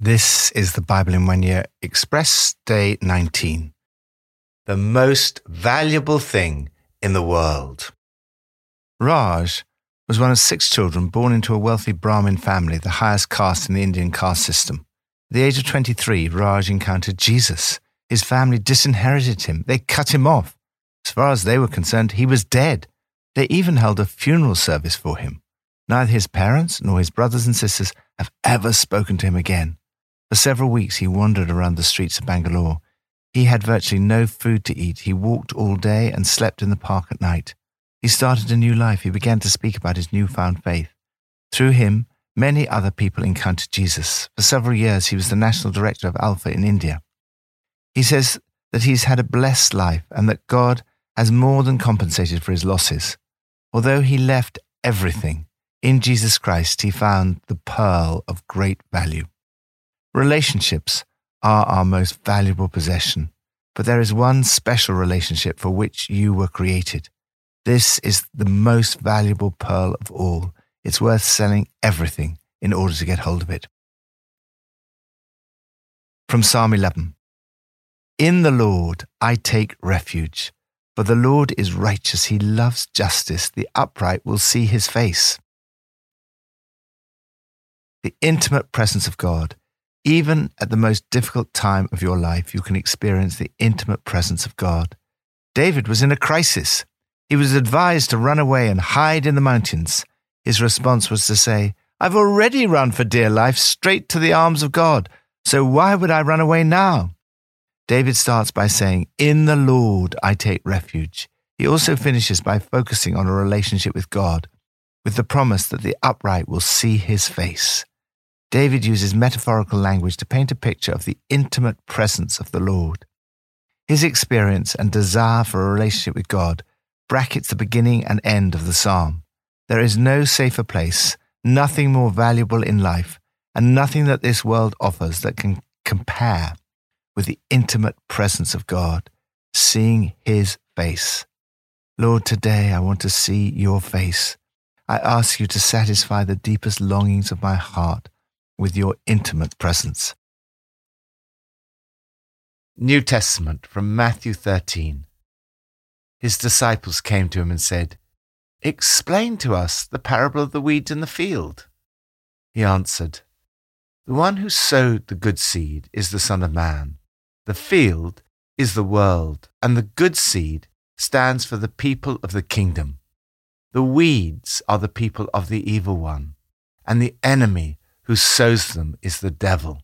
This is the Bible in one year, Express Day 19. The most valuable thing in the world. Raj was one of six children born into a wealthy Brahmin family, the highest caste in the Indian caste system. At the age of 23, Raj encountered Jesus. His family disinherited him. They cut him off. As far as they were concerned, he was dead. They even held a funeral service for him. Neither his parents nor his brothers and sisters have ever spoken to him again. For several weeks, he wandered around the streets of Bangalore. He had virtually no food to eat. He walked all day and slept in the park at night. He started a new life. He began to speak about his newfound faith. Through him, many other people encountered Jesus. For several years, he was the national director of Alpha in India. He says that he's had a blessed life and that God has more than compensated for his losses. Although he left everything, in Jesus Christ he found the pearl of great value. Relationships are our most valuable possession, but there is one special relationship for which you were created. This is the most valuable pearl of all. It's worth selling everything in order to get hold of it. From Psalm 11 In the Lord I take refuge, for the Lord is righteous. He loves justice. The upright will see his face. The intimate presence of God even at the most difficult time of your life, you can experience the intimate presence of God. David was in a crisis. He was advised to run away and hide in the mountains. His response was to say, I've already run for dear life straight to the arms of God, so why would I run away now? David starts by saying, In the Lord I take refuge. He also finishes by focusing on a relationship with God, with the promise that the upright will see his face. David uses metaphorical language to paint a picture of the intimate presence of the Lord. His experience and desire for a relationship with God brackets the beginning and end of the psalm. There is no safer place, nothing more valuable in life, and nothing that this world offers that can compare with the intimate presence of God, seeing His face. Lord, today I want to see your face. I ask you to satisfy the deepest longings of my heart with your intimate presence. New Testament from Matthew 13. His disciples came to him and said, Explain to us the parable of the weeds in the field. He answered, The one who sowed the good seed is the Son of Man. The field is the world, and the good seed stands for the people of the kingdom. The weeds are the people of the evil one, and the enemy who sows them is the devil.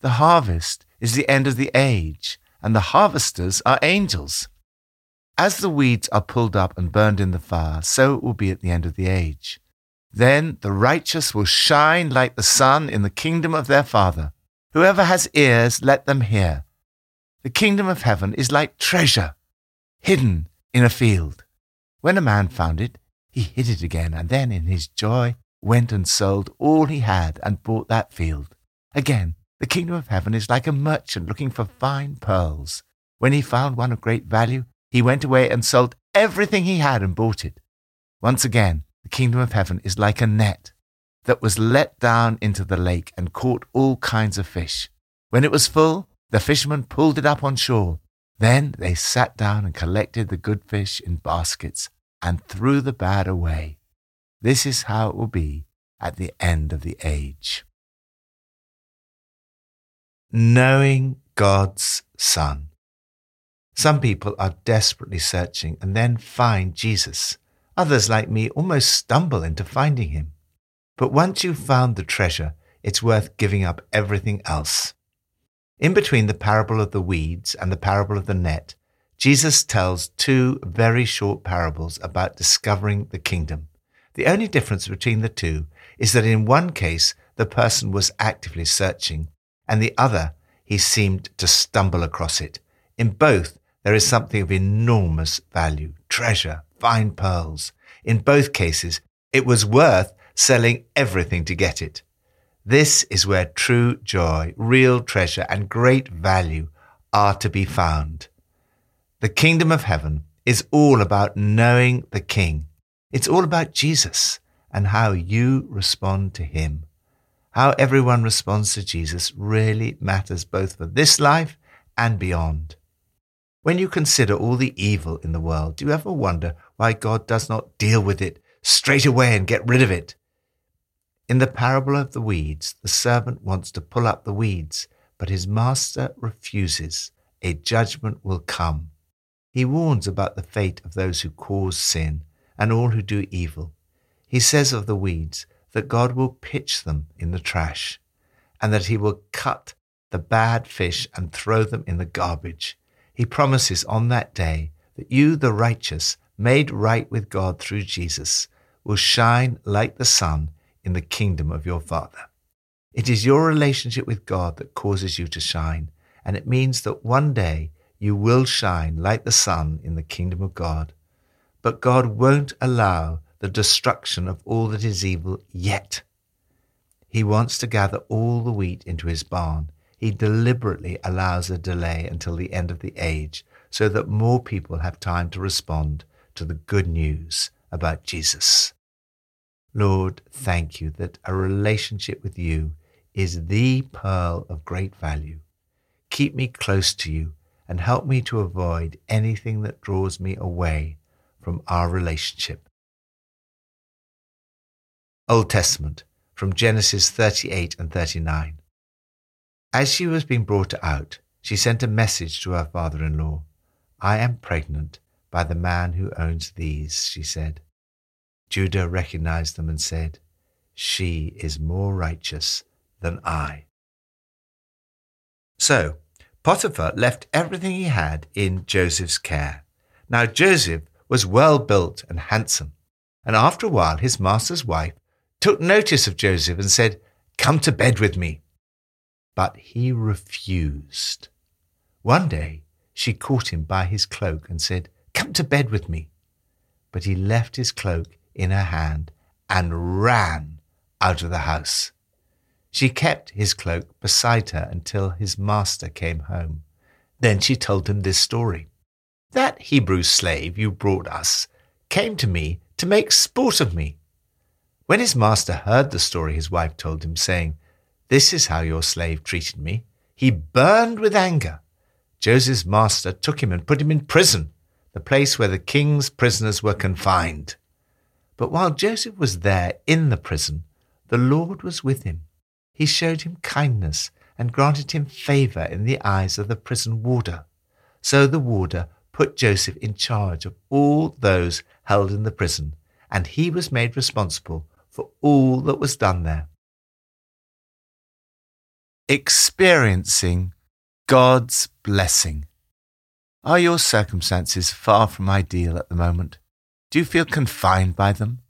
The harvest is the end of the age, and the harvesters are angels. As the weeds are pulled up and burned in the fire, so it will be at the end of the age. Then the righteous will shine like the sun in the kingdom of their Father. Whoever has ears, let them hear. The kingdom of heaven is like treasure hidden in a field. When a man found it, he hid it again, and then in his joy went and sold all he had and bought that field. Again, the kingdom of heaven is like a merchant looking for fine pearls. When he found one of great value, he went away and sold everything he had and bought it. Once again, the kingdom of heaven is like a net that was let down into the lake and caught all kinds of fish. When it was full, the fishermen pulled it up on shore. Then they sat down and collected the good fish in baskets and threw the bad away. This is how it will be at the end of the age. Knowing God's Son. Some people are desperately searching and then find Jesus. Others, like me, almost stumble into finding him. But once you've found the treasure, it's worth giving up everything else. In between the parable of the weeds and the parable of the net, Jesus tells two very short parables about discovering the kingdom. The only difference between the two is that in one case, the person was actively searching, and the other, he seemed to stumble across it. In both, there is something of enormous value, treasure, fine pearls. In both cases, it was worth selling everything to get it. This is where true joy, real treasure, and great value are to be found. The kingdom of heaven is all about knowing the King it's all about Jesus and how you respond to him. How everyone responds to Jesus really matters both for this life and beyond. When you consider all the evil in the world, do you ever wonder why God does not deal with it straight away and get rid of it? In the parable of the weeds, the servant wants to pull up the weeds, but his master refuses. A judgment will come. He warns about the fate of those who cause sin and all who do evil. He says of the weeds that God will pitch them in the trash and that he will cut the bad fish and throw them in the garbage. He promises on that day that you, the righteous, made right with God through Jesus, will shine like the sun in the kingdom of your Father. It is your relationship with God that causes you to shine, and it means that one day you will shine like the sun in the kingdom of God. But God won't allow the destruction of all that is evil yet. He wants to gather all the wheat into his barn. He deliberately allows a delay until the end of the age so that more people have time to respond to the good news about Jesus. Lord, thank you that a relationship with you is the pearl of great value. Keep me close to you and help me to avoid anything that draws me away from our relationship. Old Testament from Genesis 38 and 39. As she was being brought out, she sent a message to her father in law I am pregnant by the man who owns these, she said. Judah recognized them and said, She is more righteous than I. So, Potiphar left everything he had in Joseph's care. Now Joseph was well built and handsome, and after a while his master's wife took notice of Joseph and said, Come to bed with me. But he refused. One day she caught him by his cloak and said, Come to bed with me. But he left his cloak in her hand and ran out of the house. She kept his cloak beside her until his master came home. Then she told him this story. That Hebrew slave you brought us came to me to make sport of me. When his master heard the story his wife told him, saying, This is how your slave treated me, he burned with anger. Joseph's master took him and put him in prison, the place where the king's prisoners were confined. But while Joseph was there in the prison, the Lord was with him he showed him kindness and granted him favor in the eyes of the prison warder. So the warder put Joseph in charge of all those held in the prison, and he was made responsible for all that was done there. Experiencing God's blessing. Are your circumstances far from ideal at the moment? Do you feel confined by them?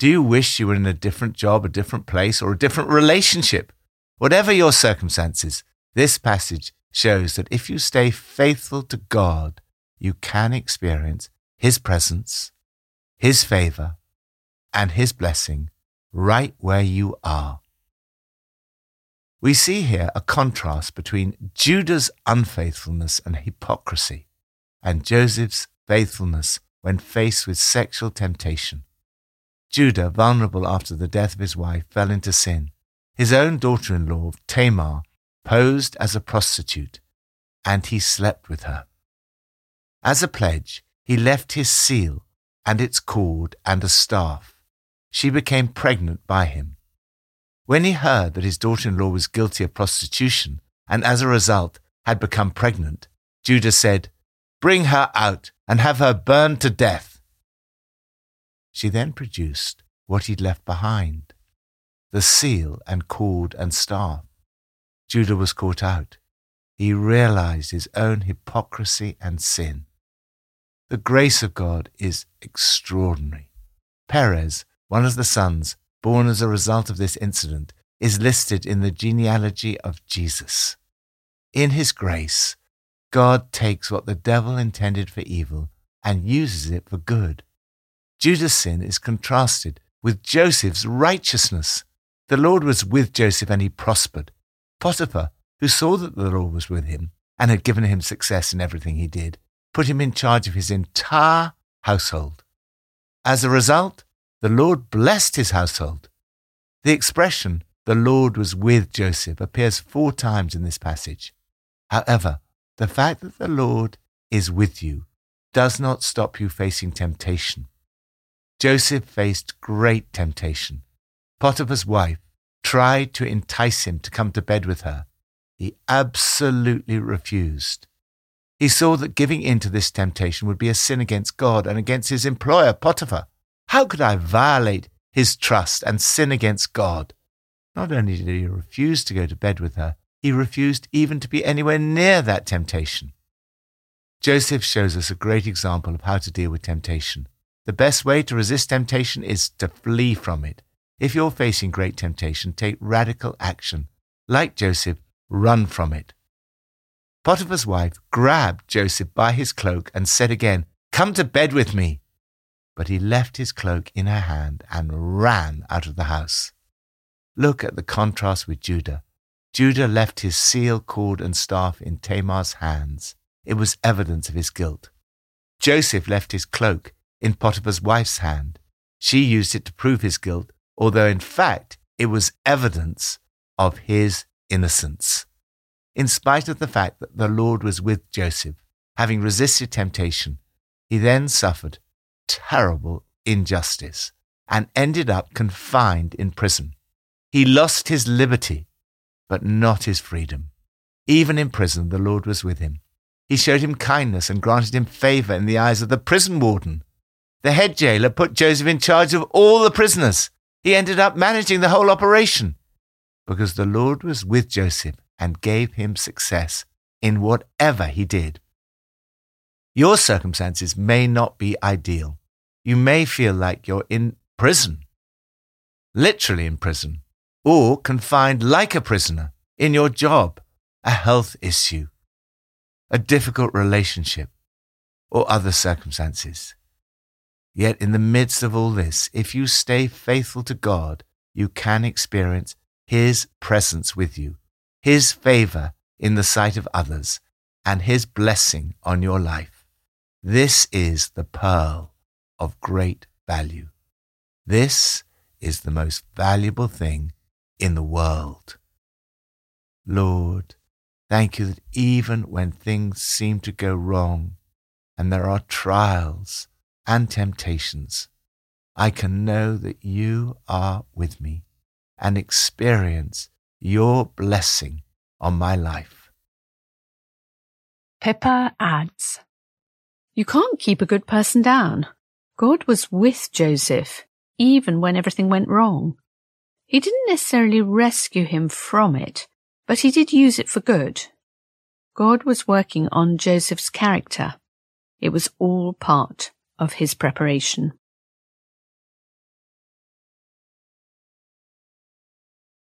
Do you wish you were in a different job, a different place, or a different relationship? Whatever your circumstances, this passage shows that if you stay faithful to God, you can experience His presence, His favor, and His blessing right where you are. We see here a contrast between Judah's unfaithfulness and hypocrisy and Joseph's faithfulness when faced with sexual temptation. Judah, vulnerable after the death of his wife, fell into sin. His own daughter in law, Tamar, posed as a prostitute, and he slept with her. As a pledge, he left his seal and its cord and a staff. She became pregnant by him. When he heard that his daughter in law was guilty of prostitution and as a result had become pregnant, Judah said, Bring her out and have her burned to death. She then produced what he'd left behind the seal and cord and staff. Judah was caught out. He realized his own hypocrisy and sin. The grace of God is extraordinary. Perez, one of the sons born as a result of this incident, is listed in the genealogy of Jesus. In his grace, God takes what the devil intended for evil and uses it for good. Judah's sin is contrasted with Joseph's righteousness. The Lord was with Joseph and he prospered. Potiphar, who saw that the Lord was with him and had given him success in everything he did, put him in charge of his entire household. As a result, the Lord blessed his household. The expression, the Lord was with Joseph appears four times in this passage. However, the fact that the Lord is with you does not stop you facing temptation. Joseph faced great temptation. Potiphar's wife tried to entice him to come to bed with her. He absolutely refused. He saw that giving in to this temptation would be a sin against God and against his employer, Potiphar. How could I violate his trust and sin against God? Not only did he refuse to go to bed with her, he refused even to be anywhere near that temptation. Joseph shows us a great example of how to deal with temptation. The best way to resist temptation is to flee from it. If you're facing great temptation, take radical action. Like Joseph, run from it. Potiphar's wife grabbed Joseph by his cloak and said again, Come to bed with me. But he left his cloak in her hand and ran out of the house. Look at the contrast with Judah. Judah left his seal, cord, and staff in Tamar's hands. It was evidence of his guilt. Joseph left his cloak in Potiphar's wife's hand. She used it to prove his guilt, although in fact it was evidence of his innocence. In spite of the fact that the Lord was with Joseph, having resisted temptation, he then suffered terrible injustice and ended up confined in prison. He lost his liberty, but not his freedom. Even in prison, the Lord was with him. He showed him kindness and granted him favor in the eyes of the prison warden. The head jailer put Joseph in charge of all the prisoners. He ended up managing the whole operation because the Lord was with Joseph and gave him success in whatever he did. Your circumstances may not be ideal. You may feel like you're in prison, literally in prison, or confined like a prisoner in your job, a health issue, a difficult relationship, or other circumstances. Yet, in the midst of all this, if you stay faithful to God, you can experience His presence with you, His favor in the sight of others, and His blessing on your life. This is the pearl of great value. This is the most valuable thing in the world. Lord, thank you that even when things seem to go wrong and there are trials and temptations, I can know that you are with me and experience your blessing on my life. Pippa adds, You can't keep a good person down. God was with Joseph, even when everything went wrong. He didn't necessarily rescue him from it, but he did use it for good. God was working on Joseph's character. It was all part of his preparation.